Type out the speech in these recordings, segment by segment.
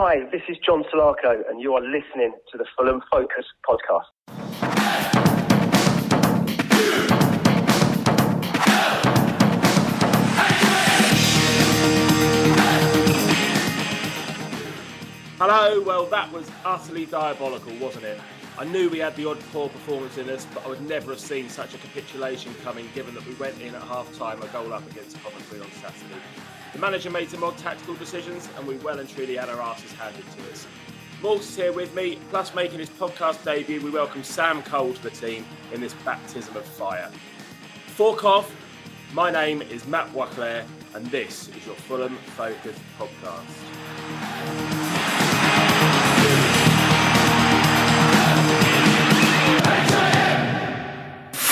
Hi, this is John Solarco, and you are listening to the Fulham Focus podcast. Hello, well, that was utterly diabolical, wasn't it? I knew we had the odd poor performance in us, but I would never have seen such a capitulation coming given that we went in at half time a goal up against Coventry on Saturday. The manager made some odd tactical decisions, and we well and truly had our asses handed to us. Morse is here with me, plus making his podcast debut, we welcome Sam Cole to the team in this baptism of fire. Fork off, my name is Matt Waclair, and this is your Fulham Focused podcast.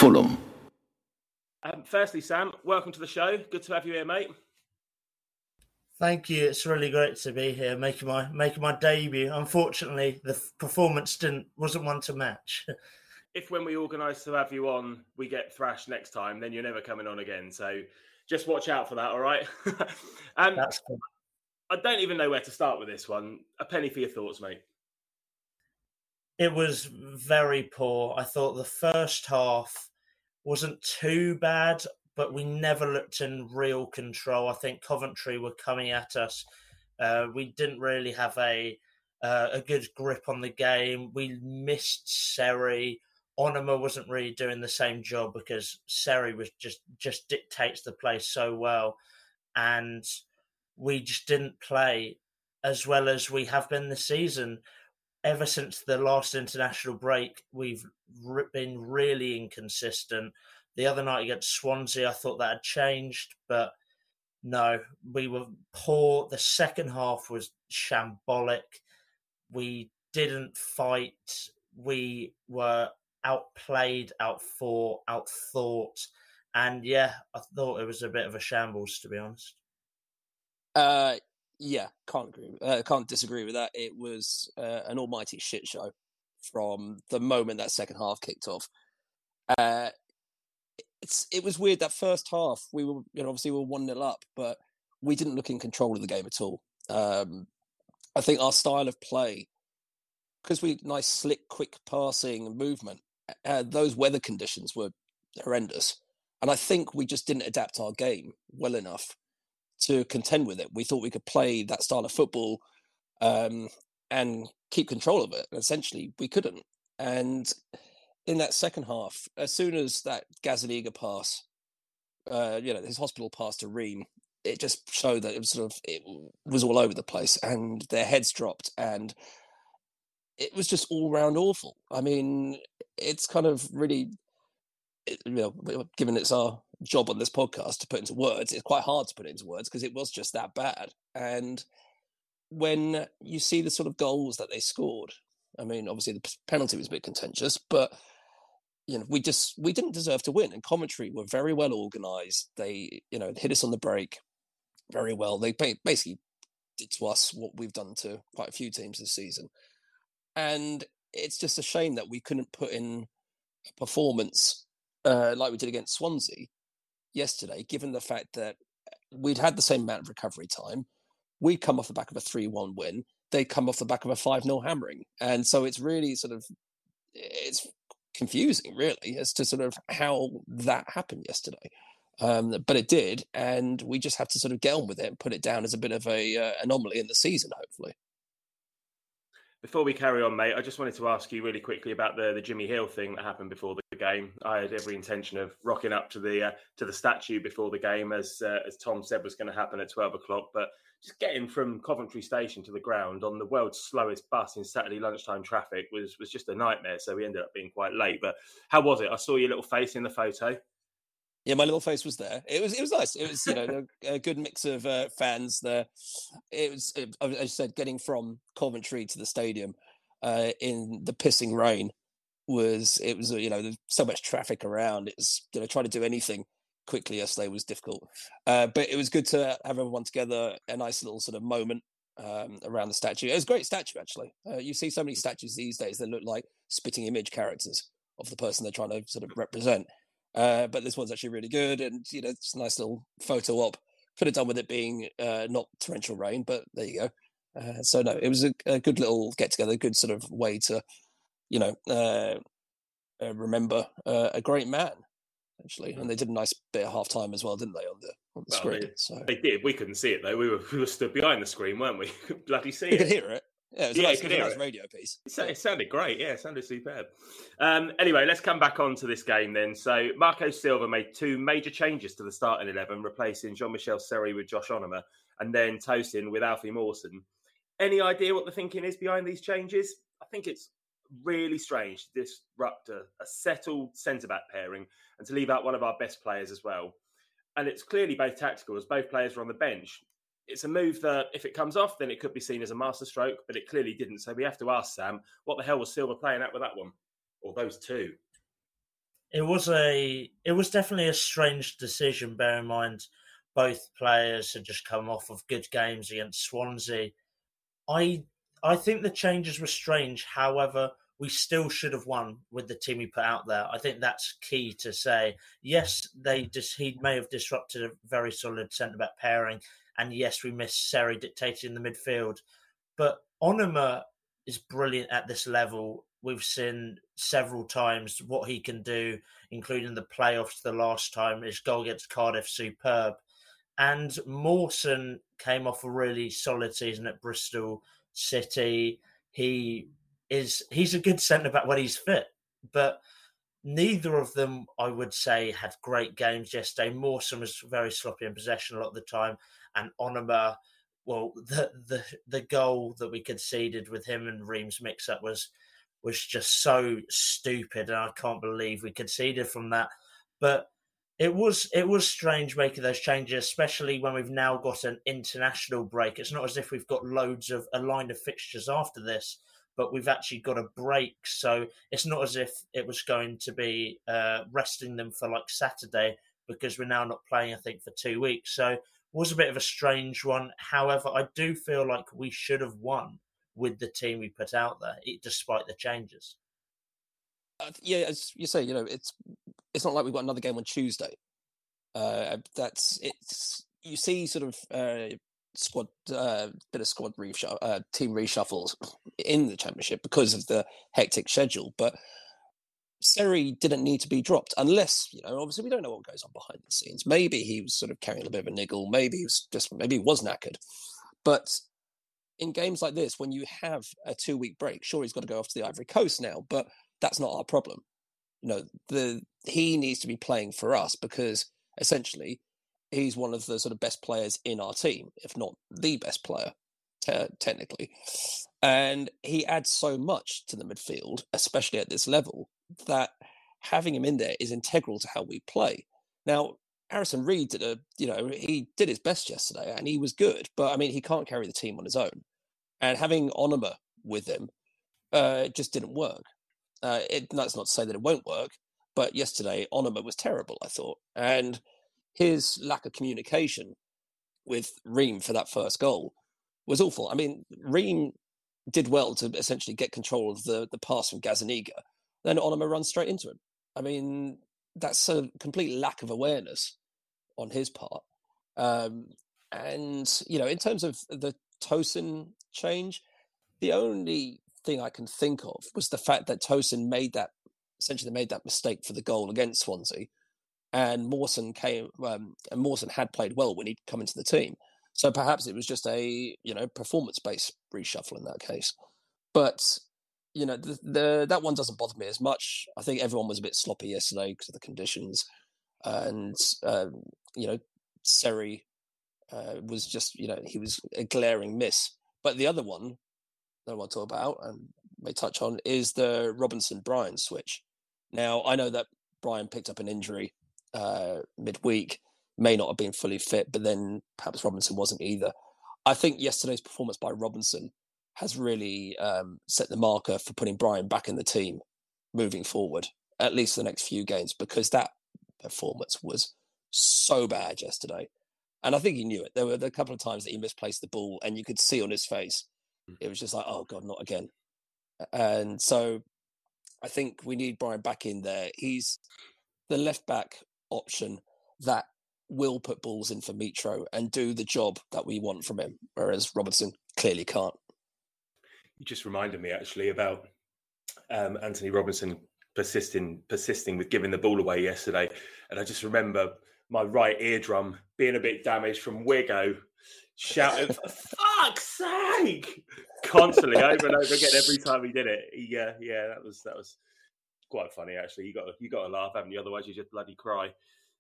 Fulham. Um, firstly, Sam, welcome to the show. Good to have you here, mate. Thank you. It's really great to be here, making my making my debut. Unfortunately, the performance didn't wasn't one to match. if when we organise to have you on, we get thrashed next time, then you're never coming on again. So just watch out for that. All right. um, That's cool. I don't even know where to start with this one. A penny for your thoughts, mate. It was very poor. I thought the first half wasn't too bad, but we never looked in real control. I think Coventry were coming at us. Uh, we didn't really have a uh, a good grip on the game. We missed Seri. Onomah wasn't really doing the same job because Seri was just just dictates the play so well, and we just didn't play as well as we have been this season ever since the last international break, we've been really inconsistent. The other night against Swansea, I thought that had changed, but no, we were poor. The second half was shambolic. We didn't fight. We were outplayed, outfought, outthought. And yeah, I thought it was a bit of a shambles, to be honest. Uh, yeah, can't agree. Uh, can't disagree with that. It was uh, an almighty shit show from the moment that second half kicked off. Uh, it's it was weird that first half we were you know obviously we were one 0 up, but we didn't look in control of the game at all. Um, I think our style of play, because we nice slick, quick passing and movement, uh, those weather conditions were horrendous, and I think we just didn't adapt our game well enough to contend with it. We thought we could play that style of football um, and keep control of it. And Essentially, we couldn't. And in that second half, as soon as that Gazzaniga pass, uh, you know, his hospital pass to Ream, it just showed that it was sort of it was all over the place, and their heads dropped, and it was just all round awful. I mean, it's kind of really, you know, given it's our job on this podcast to put into words. It's quite hard to put into words because it was just that bad. And when you see the sort of goals that they scored, I mean, obviously the penalty was a bit contentious, but you know, we just we didn't deserve to win. And Coventry were very well organised. They, you know, hit us on the break very well. They basically did to us what we've done to quite a few teams this season. And it's just a shame that we couldn't put in a performance uh, like we did against Swansea yesterday, given the fact that we'd had the same amount of recovery time. We'd come off the back of a 3 1 win. They'd come off the back of a 5 0 hammering. And so it's really sort of, it's confusing, really, as to sort of how that happened yesterday. Um, but it did. And we just have to sort of get on with it and put it down as a bit of a uh, anomaly in the season, hopefully. Before we carry on, mate, I just wanted to ask you really quickly about the, the Jimmy Hill thing that happened before the game. I had every intention of rocking up to the uh, to the statue before the game, as uh, as Tom said was going to happen at twelve o'clock. But just getting from Coventry Station to the ground on the world's slowest bus in Saturday lunchtime traffic was was just a nightmare. So we ended up being quite late. But how was it? I saw your little face in the photo. Yeah, my little face was there. It was it was nice. It was you know a good mix of uh, fans there. It was it, as I said, getting from Coventry to the stadium uh, in the pissing rain was it was you know there's so much traffic around. It's you know trying to do anything quickly yesterday was difficult, uh, but it was good to have everyone together. A nice little sort of moment um, around the statue. It was a great statue actually. Uh, you see so many statues these days that look like spitting image characters of the person they're trying to sort of represent. Uh, but this one's actually really good, and you know, it's a nice little photo op. Could have done with it being uh, not torrential rain, but there you go. Uh, so no, it was a, a good little get together, good sort of way to, you know, uh, uh, remember uh, a great man, actually. And they did a nice bit of half time as well, didn't they, on the on the Well, screen? they- so They did. We couldn't see it though. We were we were stood behind the screen, weren't we? Bloody see you could it. hear it. Yeah, it was a Yeah, nice, could it was a nice radio piece. It, it sounded great. Yeah, it sounded superb. Um, anyway, let's come back on to this game then. So, Marco Silva made two major changes to the starting 11, replacing Jean Michel Seri with Josh Onomah and then Tosin with Alfie Mawson. Any idea what the thinking is behind these changes? I think it's really strange to disrupt a, a settled centre back pairing and to leave out one of our best players as well. And it's clearly both tactical as both players were on the bench. It's a move that, if it comes off, then it could be seen as a masterstroke, but it clearly didn't. So we have to ask Sam, what the hell was Silva playing at with that one, or those two? It was a it was definitely a strange decision, bear in mind both players had just come off of good games against Swansea. I I think the changes were strange, however, we still should have won with the team he put out there. I think that's key to say. Yes, they just he may have disrupted a very solid centre back pairing, and yes, we missed Seri dictating the midfield. But Onomah is brilliant at this level. We've seen several times what he can do, including the playoffs the last time. His goal against Cardiff, superb. And Mawson came off a really solid season at Bristol City. He is he's a good centre back when he's fit, but neither of them, I would say, had great games yesterday. Mawson was very sloppy in possession a lot of the time, and Onomah, well, the the the goal that we conceded with him and Reams mix up was was just so stupid, and I can't believe we conceded from that. But it was it was strange making those changes, especially when we've now got an international break. It's not as if we've got loads of a line of fixtures after this, but we've actually got a break. So it's not as if it was going to be uh, resting them for like Saturday because we're now not playing. I think for two weeks, so was a bit of a strange one. However, I do feel like we should have won with the team we put out there, despite the changes. Uh, yeah, as you say, you know, it's it's not like we've got another game on Tuesday. Uh, that's it's you see sort of uh, squad uh, bit of squad reshuffle, uh, team reshuffles in the championship because of the hectic schedule, but. Seri didn't need to be dropped unless, you know, obviously we don't know what goes on behind the scenes. Maybe he was sort of carrying a bit of a niggle. Maybe he was just, maybe he was knackered. But in games like this, when you have a two week break, sure, he's got to go off to the Ivory Coast now, but that's not our problem. You know, the he needs to be playing for us because essentially he's one of the sort of best players in our team, if not the best player, te- technically. And he adds so much to the midfield, especially at this level, that having him in there is integral to how we play. Now, Harrison Reed did a, you know, he did his best yesterday and he was good, but I mean, he can't carry the team on his own. And having Onomah with him uh, just didn't work. Uh, it, that's not to say that it won't work, but yesterday Onomah was terrible, I thought. And his lack of communication with Ream for that first goal was awful. I mean, Ream did well to essentially get control of the, the pass from Gazzaniga. Then Onomah runs straight into him. I mean, that's a complete lack of awareness on his part. Um, and, you know, in terms of the Tosin change, the only thing I can think of was the fact that Tosin made that, essentially made that mistake for the goal against Swansea. And Mawson came, um, and Mawson had played well when he'd come into the team. So perhaps it was just a, you know, performance based reshuffle in that case. But you know, the, the that one doesn't bother me as much. I think everyone was a bit sloppy yesterday because of the conditions, and um, you know, Seri uh, was just you know he was a glaring miss. But the other one that I want to talk about and may touch on is the Robinson Bryan switch. Now I know that Bryan picked up an injury uh, midweek, may not have been fully fit, but then perhaps Robinson wasn't either. I think yesterday's performance by Robinson has really um, set the marker for putting Bryan back in the team moving forward, at least the next few games, because that performance was so bad yesterday. And I think he knew it. There were a couple of times that he misplaced the ball, and you could see on his face, it was just like, oh, God, not again. And so I think we need Bryan back in there. He's the left back option that will put balls in for Mitro and do the job that we want from him. Whereas Robertson clearly can't. You just reminded me actually about um, Antonee Robinson persisting persisting with giving the ball away yesterday, and I just remember my right eardrum being a bit damaged from Wigo shouting for fuck's sake constantly over and over again every time he did it. Yeah, yeah, that was that was quite funny actually. You got you got to laugh, haven't you? Otherwise, you just bloody cry.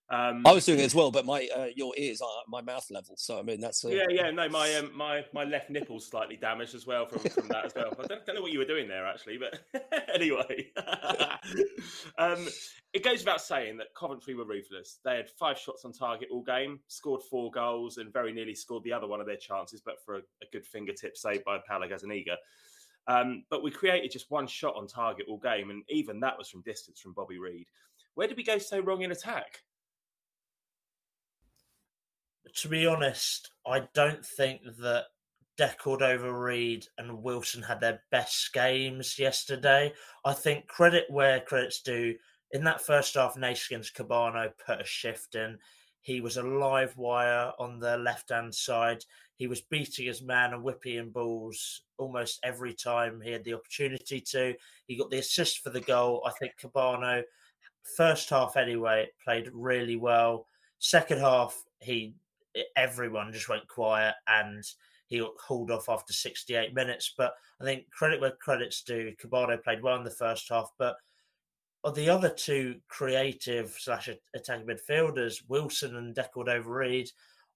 Um, I was doing it as well, but my uh, your ears are my mouth level, so I mean that's a... yeah, yeah. No, my um, my my left nipple's slightly damaged as well from, from that as well. I don't, don't know what you were doing there actually, but anyway, um, it goes without saying that Coventry were ruthless. They had five shots on target all game, scored four goals, and very nearly scored the other one of their chances, but for a, a good fingertip save by Paolo Gazzaniga. Um, but we created just one shot on target all game, and even that was from distance from Bobby Reid. Where did we go so wrong in attack? To be honest, I don't think that De Cordova-Reid and Wilson had their best games yesterday. I think credit where credit's due. In that first half, Neeskens Kebano put a shift in. He was a live wire on the left hand side. He was beating his man and whipping balls almost every time he had the opportunity to. He got the assist for the goal. I think Kebano, first half anyway, played really well. Second half, he everyone just went quiet and he hauled off after 68 minutes. But I think credit where credit's due. Kebano played well in the first half, but the other two creative slash attacking midfielders, Wilson and De Cordova-Reid,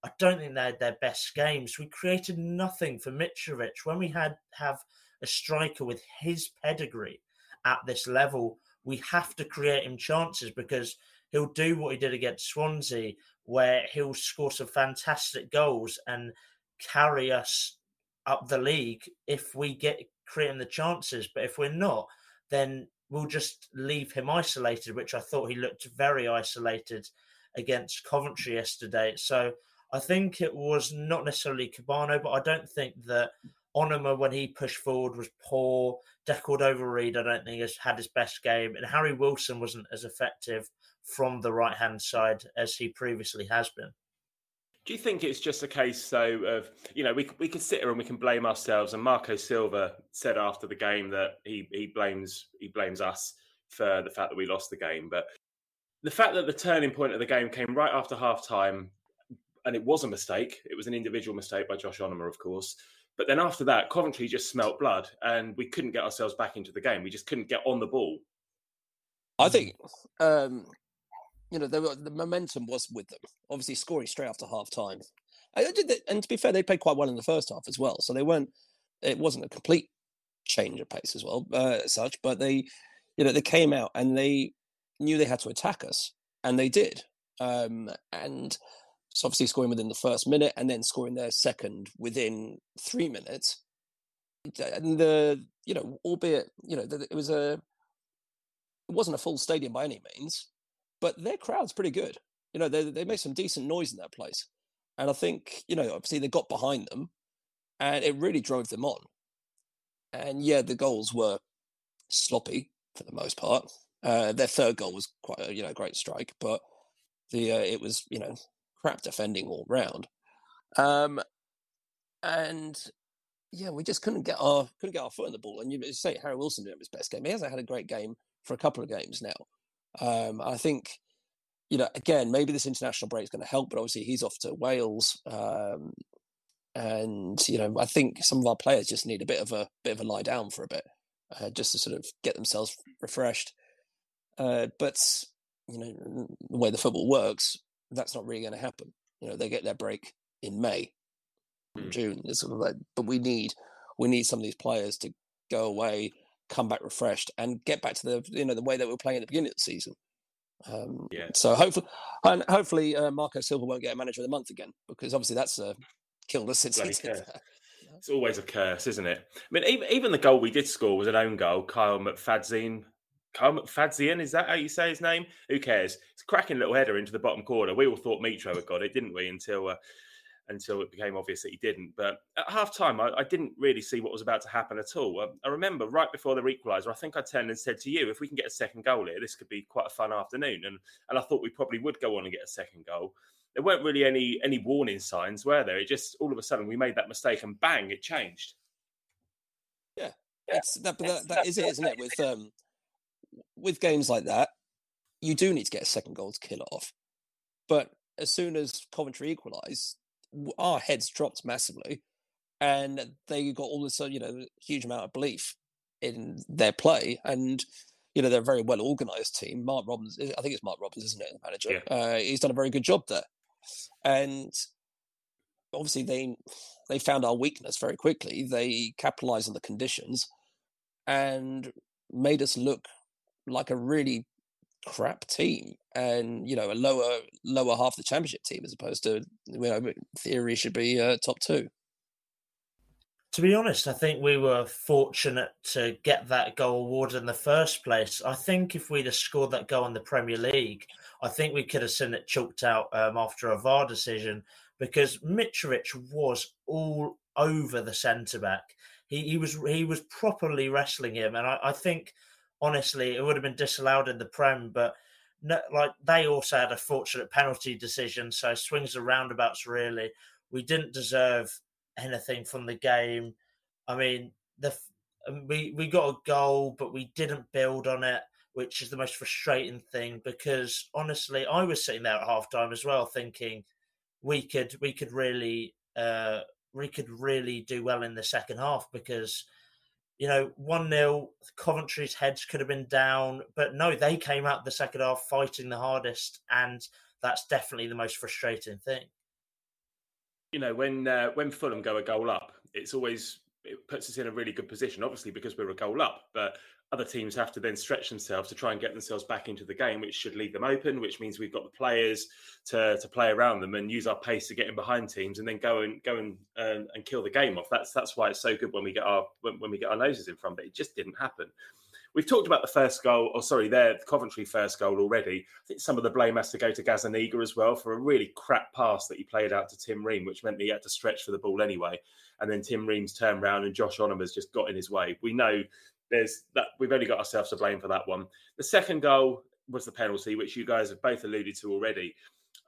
I don't think they had their best games. We created nothing for Mitrovic when we had have a striker with his pedigree at this level. We have to create him chances because he'll do what he did against Swansea where he'll score some fantastic goals and carry us up the league if we get creating the chances. But if we're not, then we'll just leave him isolated, which I thought he looked very isolated against Coventry yesterday. So I think it was not necessarily Kebano, but I don't think that Onomah, when he pushed forward, was poor. De Cordova-Reid, I don't think has had his best game, and Harry Wilson wasn't as effective from the right hand side as he previously has been. Do you think it's just a case, though, of you know we we can sit here and we can blame ourselves? And Marco Silva said after the game that he he blames he blames us for the fact that we lost the game, but the fact that the turning point of the game came right after half time, and it was a mistake. It was an individual mistake by Josh Onomah, of course. But then after that, Coventry just smelt blood, and we couldn't get ourselves back into the game. We just couldn't get on the ball. I think um, you know, were, the momentum was with them. Obviously, scoring straight after half time. And to be fair, they played quite well in the first half as well. So they weren't. It wasn't a complete change of pace as well, uh, as such. But they, you know, they came out and they knew they had to attack us, and they did. Um, and so obviously scoring within the first minute, and then scoring their second within three minutes. And the, you know, albeit, you know, it was a, it wasn't a full stadium by any means, but their crowd's pretty good. You know, they they make some decent noise in that place, and I think you know, obviously they got behind them, and it really drove them on. And yeah, the goals were sloppy for the most part. Uh, their third goal was quite a you know great strike, but the uh, it was you know crap defending all round. Um, and yeah, we just couldn't get our couldn't get our foot in the ball. And you say Harry Wilson did his best game. He hasn't had a great game for a couple of games now. Um, I think, you know, again, maybe this international break is going to help, but obviously he's off to Wales. Um, and you know, I think some of our players just need a bit of a bit of a lie down for a bit, uh, just to sort of get themselves refreshed. Uh, but you know, the way the football works, that's not really going to happen. You know, they get their break in May, mm. June. It's sort of like, but we need we need some of these players to go away, come back refreshed and get back to the you know the way that we were playing at the beginning of the season. Um, yeah. So hopefully, and hopefully uh, Marco Silva won't get a manager of the month again because obviously that's uh, killed us since he did It's always a curse, isn't it? I mean, even, even the goal we did score was an own goal. Kyle McFadzean. Kyle McFadzean, is that how you say his name? Who cares? It's a cracking little header into the bottom corner. We all thought Mitro had got it, didn't we? Until uh, until it became obvious that he didn't. But at half time, I, I, didn't really see what was about to happen at all. I, um, I remember right before the equaliser, I think I turned and said to you, if we can get a second goal here, this could be quite a fun afternoon. And, and I thought we probably would go on and get a second goal. there weren't really any any warning signs, were there? It just all of a sudden we made that mistake and bang, it changed. Yeah, it's that, but that, that is it, isn't it? With um, with games like that, you do need to get a second goal to kill it off. But as soon as Coventry equalised, our heads dropped massively, and they got all this, uh, you know, huge amount of belief in their play, and you know they're a very well organised team. Mark Robins, I think it's Mark Robins, isn't it, the manager? Yeah. Uh, he's done a very good job there, and obviously they they found our weakness very quickly. They capitalised on the conditions and made us look like a really crap team and you know a lower lower half the championship team as opposed to you know theory should be uh, top two. To be honest i think we were fortunate to get that goal award in the first place. I think if we'd have scored that goal in the premier league i think we could have seen it chalked out um, after a var decision because mitrovic was all over the centre back. He, he was he was properly wrestling him and I, I think honestly, it would have been disallowed in the Prem, but no, like they also had a fortunate penalty decision. So swings and roundabouts, really. We didn't deserve anything from the game. I mean, the um, we we got a goal, but we didn't build on it, which is the most frustrating thing. Because honestly, I was sitting there at halftime as well, thinking we could we could really uh, we could really do well in the second half because you know, 1 0, Coventry's heads could have been down. But no, they came out the second half fighting the hardest. And that's definitely the most frustrating thing. You know, when uh, when Fulham go a goal up, it's always it puts us in a really good position, obviously because we're a goal up. But other teams have to then stretch themselves to try and get themselves back into the game, which should leave them open, which means we've got the players to to play around them and use our pace to get in behind teams and then go and go and uh, and kill the game off. That's that's why it's so good when we get our when, when we get our noses in front. But it just didn't happen. We've talked about the first goal, or sorry, their the Coventry first goal already. I think some of the blame has to go to Gazzaniga as well for a really crap pass that he played out to Tim Ream, which meant that he had to stretch for the ball anyway. And then Tim Ream's turned round and Josh Onomah's just got in his way. We know there's that we've only got ourselves to blame for that one. The second goal was the penalty, which you guys have both alluded to already.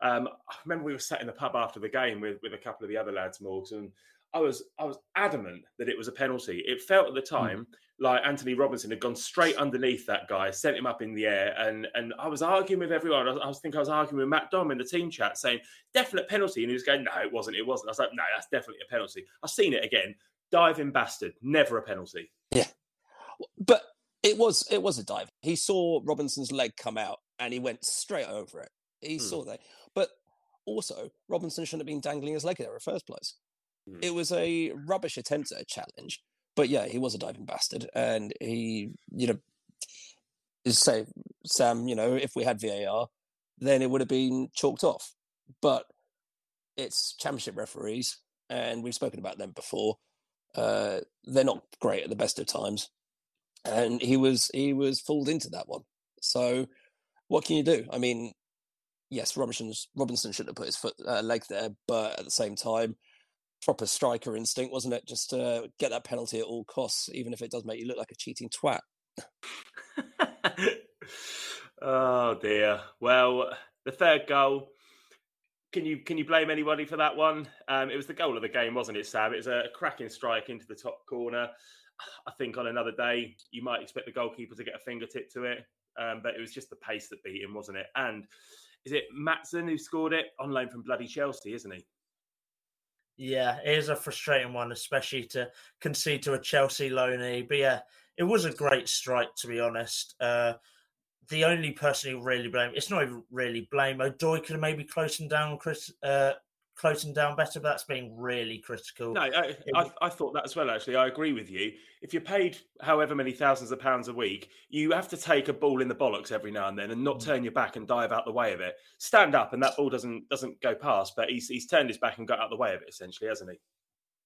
Um, I remember we were sat in the pub after the game with, with a couple of the other lads, Morgs, and I was I was adamant that it was a penalty. It felt at the hmm. time mm. like Antonee Robinson had gone straight underneath that guy, sent him up in the air, and and I was arguing with everyone. I was, I was think I was arguing with Matt Dom in the team chat, saying definite penalty, and he was going, no, it wasn't, it wasn't. I was like, no, that's definitely a penalty. I've seen it again. Diving bastard, never a penalty. Yeah, but it was it was a dive. He saw Robinson's leg come out and he went straight over it. He hmm. saw that. But also, Robinson shouldn't have been dangling his leg there in the first place. Hmm. It was a rubbish attempt at a challenge. But yeah, he was a diving bastard, and he, you know, say Sam, you know, if we had VAR, then it would have been chalked off. But it's championship referees, and we've spoken about them before. Uh, they're not great at the best of times and he was he was fooled into that one. So what can you do? I mean, yes, Robinson's, Robinson should have put his foot uh, leg there, but at the same time, proper striker instinct, wasn't it? Just to get that penalty at all costs, even if it does make you look like a cheating twat. oh dear. Well, the third goal. Can you can you blame anybody for that one? Um, it was the goal of the game, wasn't it, Sam? It was a cracking strike into the top corner. I think on another day you might expect the goalkeeper to get a fingertip to it, um, but it was just the pace that beat him, wasn't it? And is it Maatsen who scored it on loan from bloody Chelsea, isn't he? Yeah, it is a frustrating one, especially to concede to a Chelsea loanee. But yeah, it was a great strike, to be honest. Uh, the only person who really blame it's not even really blame. Odoi could have maybe closed him down, Chris, uh, closing down better, but that's being really critical. No, I, I, I, thought that as well, actually. I agree with you. If you're paid however many thousands of pounds a week, you have to take a ball in the bollocks every now and then and not mm. turn your back and dive out the way of it. Stand up and that ball doesn't doesn't go past, but he's, he's turned his back and got out the way of it, essentially, hasn't he?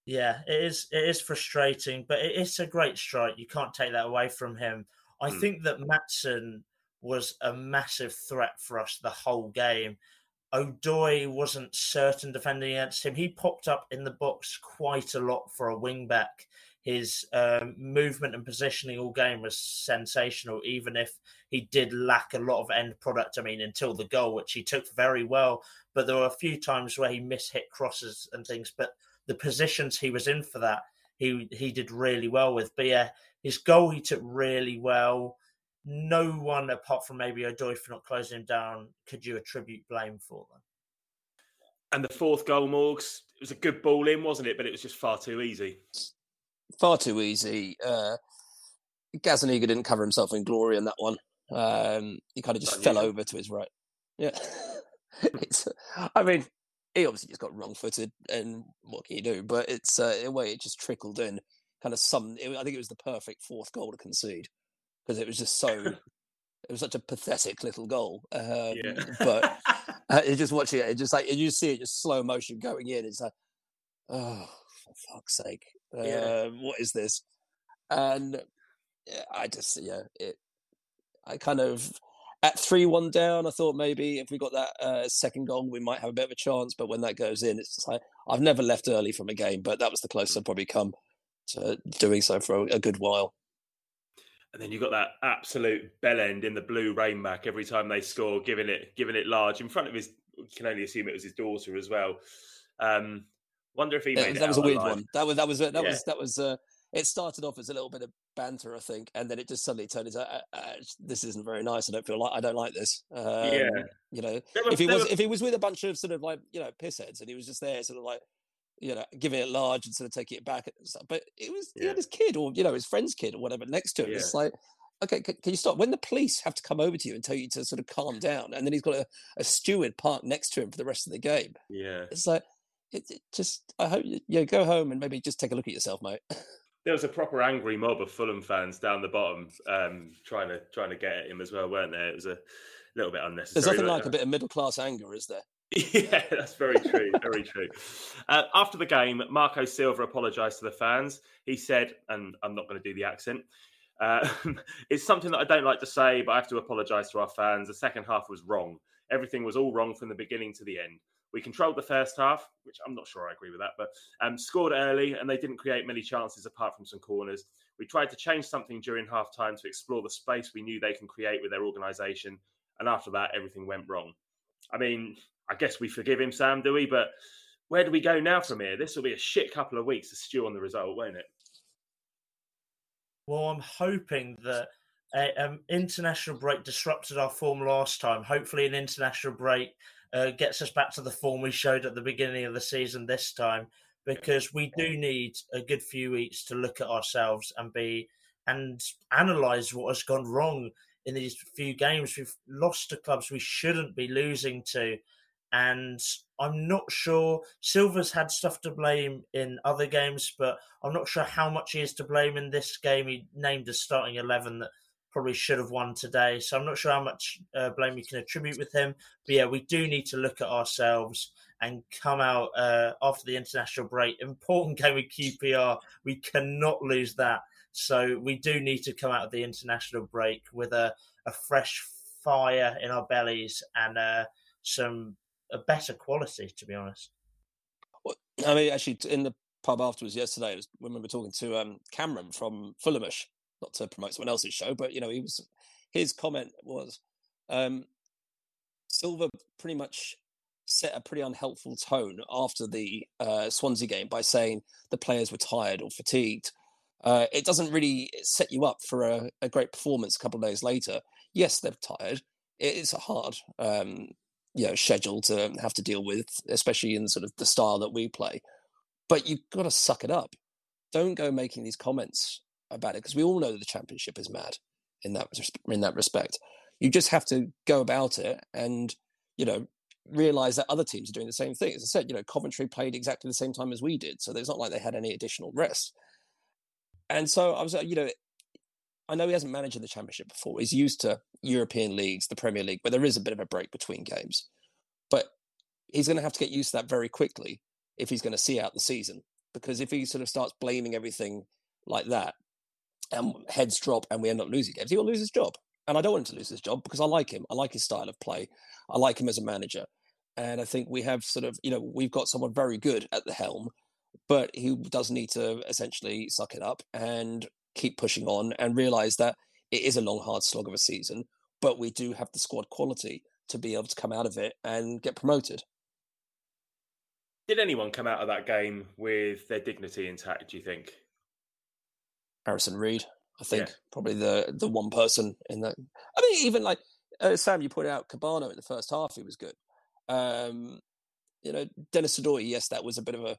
Yeah, it is. It is frustrating, but it is a great strike. You can't take that away from him. I mm. think that Maatsen was a massive threat for us the whole game. Odoi wasn't certain defending against him. He popped up in the box quite a lot for a wing back. His um, movement and positioning all game was sensational, even if he did lack a lot of end product. I mean, until the goal, which he took very well, but there were a few times where he mishit crosses and things. But the positions he was in for that, he he did really well with. But yeah, his goal he took really well no one apart from maybe Odoi for not closing him down could you attribute blame for them. And the fourth goal, Morgs, it was a good ball in, wasn't it? But it was just far too easy. Far too easy. Uh, Gazzaniga didn't cover himself in glory on that one. Um, he kind of just fell over to his right. Yeah. it's, I mean, he obviously just got wrong footed, and what can you do? But it's uh, in a way it just trickled in. Kind of some. I think it was the perfect fourth goal to concede because it was just so it was such a pathetic little goal. Um, yeah. but uh, just watching it, it just like you see it just slow motion going in. It's like, oh, for fuck's sake, uh, yeah. what is this? And I just yeah, it. I kind of at three one down. I thought maybe if we got that uh, second goal, we might have a bit of a chance. But when that goes in, it's just like I've never left early from a game, but that was the closest mm. I've probably come to doing so for a good while. And then you've got that absolute bell end in the blue rainback every time they score, giving it giving it large in front of his. You can only assume it was his daughter as well. Um, wonder if he yeah, that was a weird alive. one. That was that was that yeah. was that was. Uh, it started off as a little bit of banter, I think, and then it just suddenly turned into uh, uh, this isn't very nice. I don't feel like I don't like this. Um, yeah, you know, were, if he was were... if he was with a bunch of sort of like you know pissheads and he was just there, sort of like you know, giving it large and sort of taking it back. But it was yeah. he had his kid or you know his friend's kid or whatever next to him. Yeah. It's like okay, can, can, you stop? When the police have to come over to you and tell you to sort of calm down, and then he's got a, a steward parked next to him for the rest of the game. Yeah, it's like it, it just. I hope you, you go home and maybe just take a look at yourself, mate. There was a proper angry mob of Fulham fans down the bottom, um, trying to trying to get at him as well, weren't there? It was a little bit unnecessary. There's nothing like a bit of middle class anger, is there? Yeah, that's very true. Very true. Uh, after the game, Marco Silva apologised to the fans. He said, and I'm not going to do the accent, uh, it's something that I don't like to say, but I have to apologise to our fans. The second half was wrong. Everything was all wrong from the beginning to the end. We controlled the first half, which I'm not sure I agree with that, but um, scored early and they didn't create many chances apart from some corners. We tried to change something during half time to explore the space we knew they can create with their organisation. And after that, everything went wrong. I mean, I guess we forgive him, Sam, do we? But where do we go now from here? This will be a shit couple of weeks to stew on the result, won't it? Well, I'm hoping that an um, international break disrupted our form last time. Hopefully, an international break uh, gets us back to the form we showed at the beginning of the season this time, because we do need a good few weeks to look at ourselves and be and analyze what has gone wrong in these few games. We've lost to clubs we shouldn't be losing to, and I'm not sure. Silva's had stuff to blame in other games, but I'm not sure how much he is to blame in this game. He named a starting 11 that probably should have won today. So I'm not sure how much uh, blame you can attribute with him. But yeah, we do need to look at ourselves and come out uh, after the international break. Important game with QPR. We cannot lose that. So we do need to come out of the international break with a, a fresh fire in our bellies and uh, some a better quality, to be honest. Well, I mean, actually, in the pub afterwards yesterday, was, were talking to um, Cameron from Fulhamish, not to promote someone else's show, but you know, he was his comment was um, Silva pretty much set a pretty unhelpful tone after the uh, Swansea game by saying the players were tired or fatigued. Uh, it doesn't really set you up for a, a, great performance a couple of days later. Yes, they're tired. It's hard. Um, you know schedule to have to deal with, especially in sort of the style that we play. But you've got to suck it up. Don't go making these comments about it because we all know that the championship is mad in that in that respect. You just have to go about it and you know realize that other teams are doing the same thing. As I said, you know Coventry played exactly the same time as we did, so it's not like they had any additional rest. And so I was, uh, you know, I know he hasn't managed in the championship before. He's used to European leagues, the Premier League, where there is a bit of a break between games. But he's going to have to get used to that very quickly if he's going to see out the season. Because if he sort of starts blaming everything like that and heads drop and we end up losing games, he will lose his job. And I don't want him to lose his job because I like him. I like his style of play. I like him as a manager. And I think we have sort of, you know, we've got someone very good at the helm, but he does need to essentially suck it up and keep pushing on and realize that it is a long, hard slog of a season, but we do have the squad quality to be able to come out of it and get promoted. Did anyone come out of that game with their dignity intact, do you think? Harrison Reed, I think, yeah. probably the the one person in that. I mean, even like uh, Sam, you pointed out Kebano in the first half, he was good. Um, you know, Denis Odoi, yes, that was a bit of a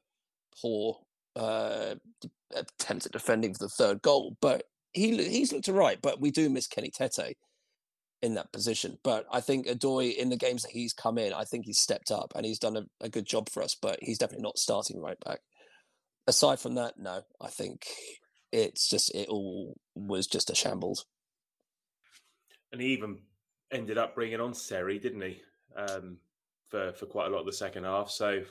poor uh, attempt at defending for the third goal, but he he's looked right. But we do miss Kenny Tete in that position. But I think Odoi, in the games that he's come in, I think he's stepped up and he's done a, a good job for us. But he's definitely not starting right back. Aside from that, no, I think it's just it all was just a shambles. And he even ended up bringing on Seri, didn't he? Um, for for quite a lot of the second half. So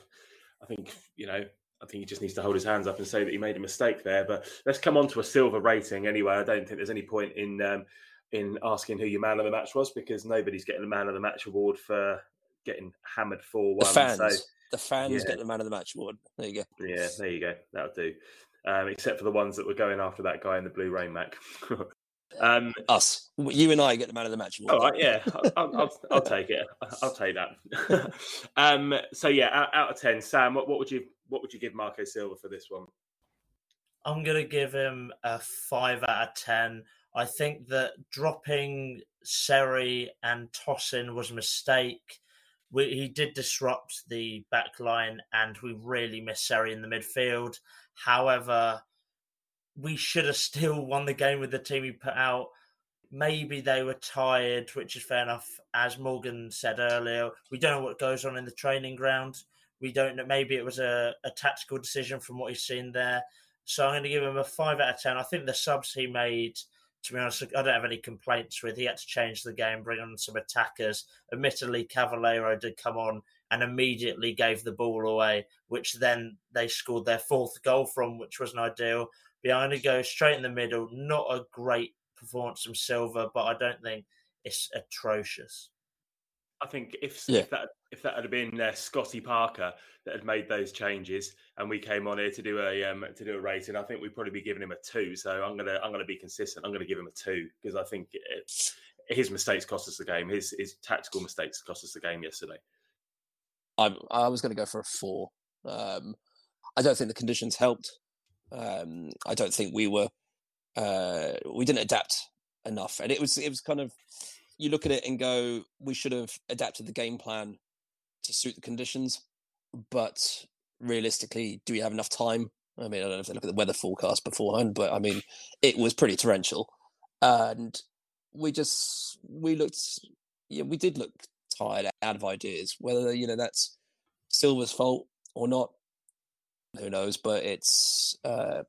I think you know I think he just needs to hold his hands up and say that he made a mistake there. But let's come on to a Silva rating anyway. I don't think there's any point in um, in asking who your man of the match was because nobody's getting the man of the match award for getting hammered four one. The fans, so, the fans yeah. get the man of the match award. There you go. Yeah, there you go. That'll do. Um, except for the ones that were going after that guy in the blue rain, Mac. Um, Us, you and I get the man of the match. All right, yeah, I'll, I'll, I'll, take it. I'll take that. um, so yeah, out, out, of ten, Sam, what, what would you what would you give Marco Silva for this one? I'm gonna give him a five out of ten. I think that dropping Seri and Tosin was a mistake. We, he did disrupt the back line, and we really missed Seri in the midfield. However, we should have still won the game with the team we put out. Maybe they were tired, which is fair enough. As Morgan said earlier, we don't know what goes on in the training ground. We don't know. Maybe it was a, a tactical decision from what he's seen there. So I'm going to give him a five out of ten. I think the subs he made, to be honest, I don't have any complaints with. He had to change the game, bring on some attackers. Admittedly, Cavaleiro did come on and immediately gave the ball away, which then they scored their fourth goal from, which wasn't ideal. Behind it goes straight in the middle. Not a great performance from Silva, but I don't think it's atrocious. I think if, yeah. if that if that had been uh, Scotty Parker that had made those changes, and we came on here to do a um, to do a rating, I think we'd probably be giving him a two. So I'm gonna I'm gonna be consistent. I'm gonna give him a two because I think it, his mistakes cost us the game. His his tactical mistakes cost us the game yesterday. I I was to go for a four. Um, I don't think the conditions helped. Um, I don't think we were uh, we didn't adapt enough, and it was it was kind of you look at it and go, we should have adapted the game plan to suit the conditions, but realistically, do we have enough time? I mean, I don't know if they look at the weather forecast beforehand, but I mean, it was pretty torrential, and we just we looked, yeah, we did look tired, out of ideas. Whether you know that's Silva's fault or not, who knows? But it's uh,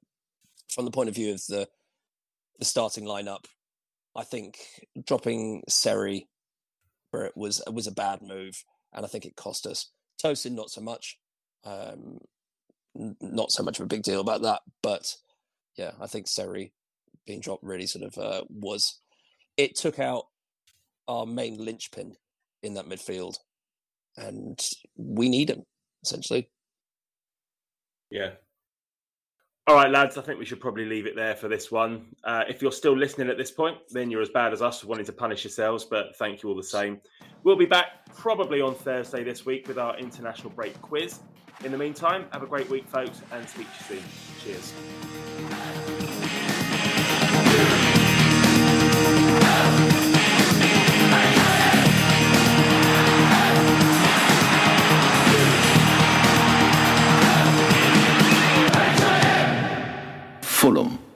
from the point of view of the the starting lineup. I think dropping Seri for it was was a bad move, and I think it cost us. Tosin, not so much. Um, not so much of a big deal about that, but yeah, I think Seri being dropped really sort of uh, was. It took out our main linchpin in that midfield, and we need him essentially. Yeah. All right, lads, I think we should probably leave it there for this one. Uh, if you're still listening at this point, then you're as bad as us for wanting to punish yourselves, but thank you all the same. We'll be back probably on Thursday this week with our international break quiz. In the meantime, have a great week, folks, and speak to you soon. Cheers. Cheers. Fulham.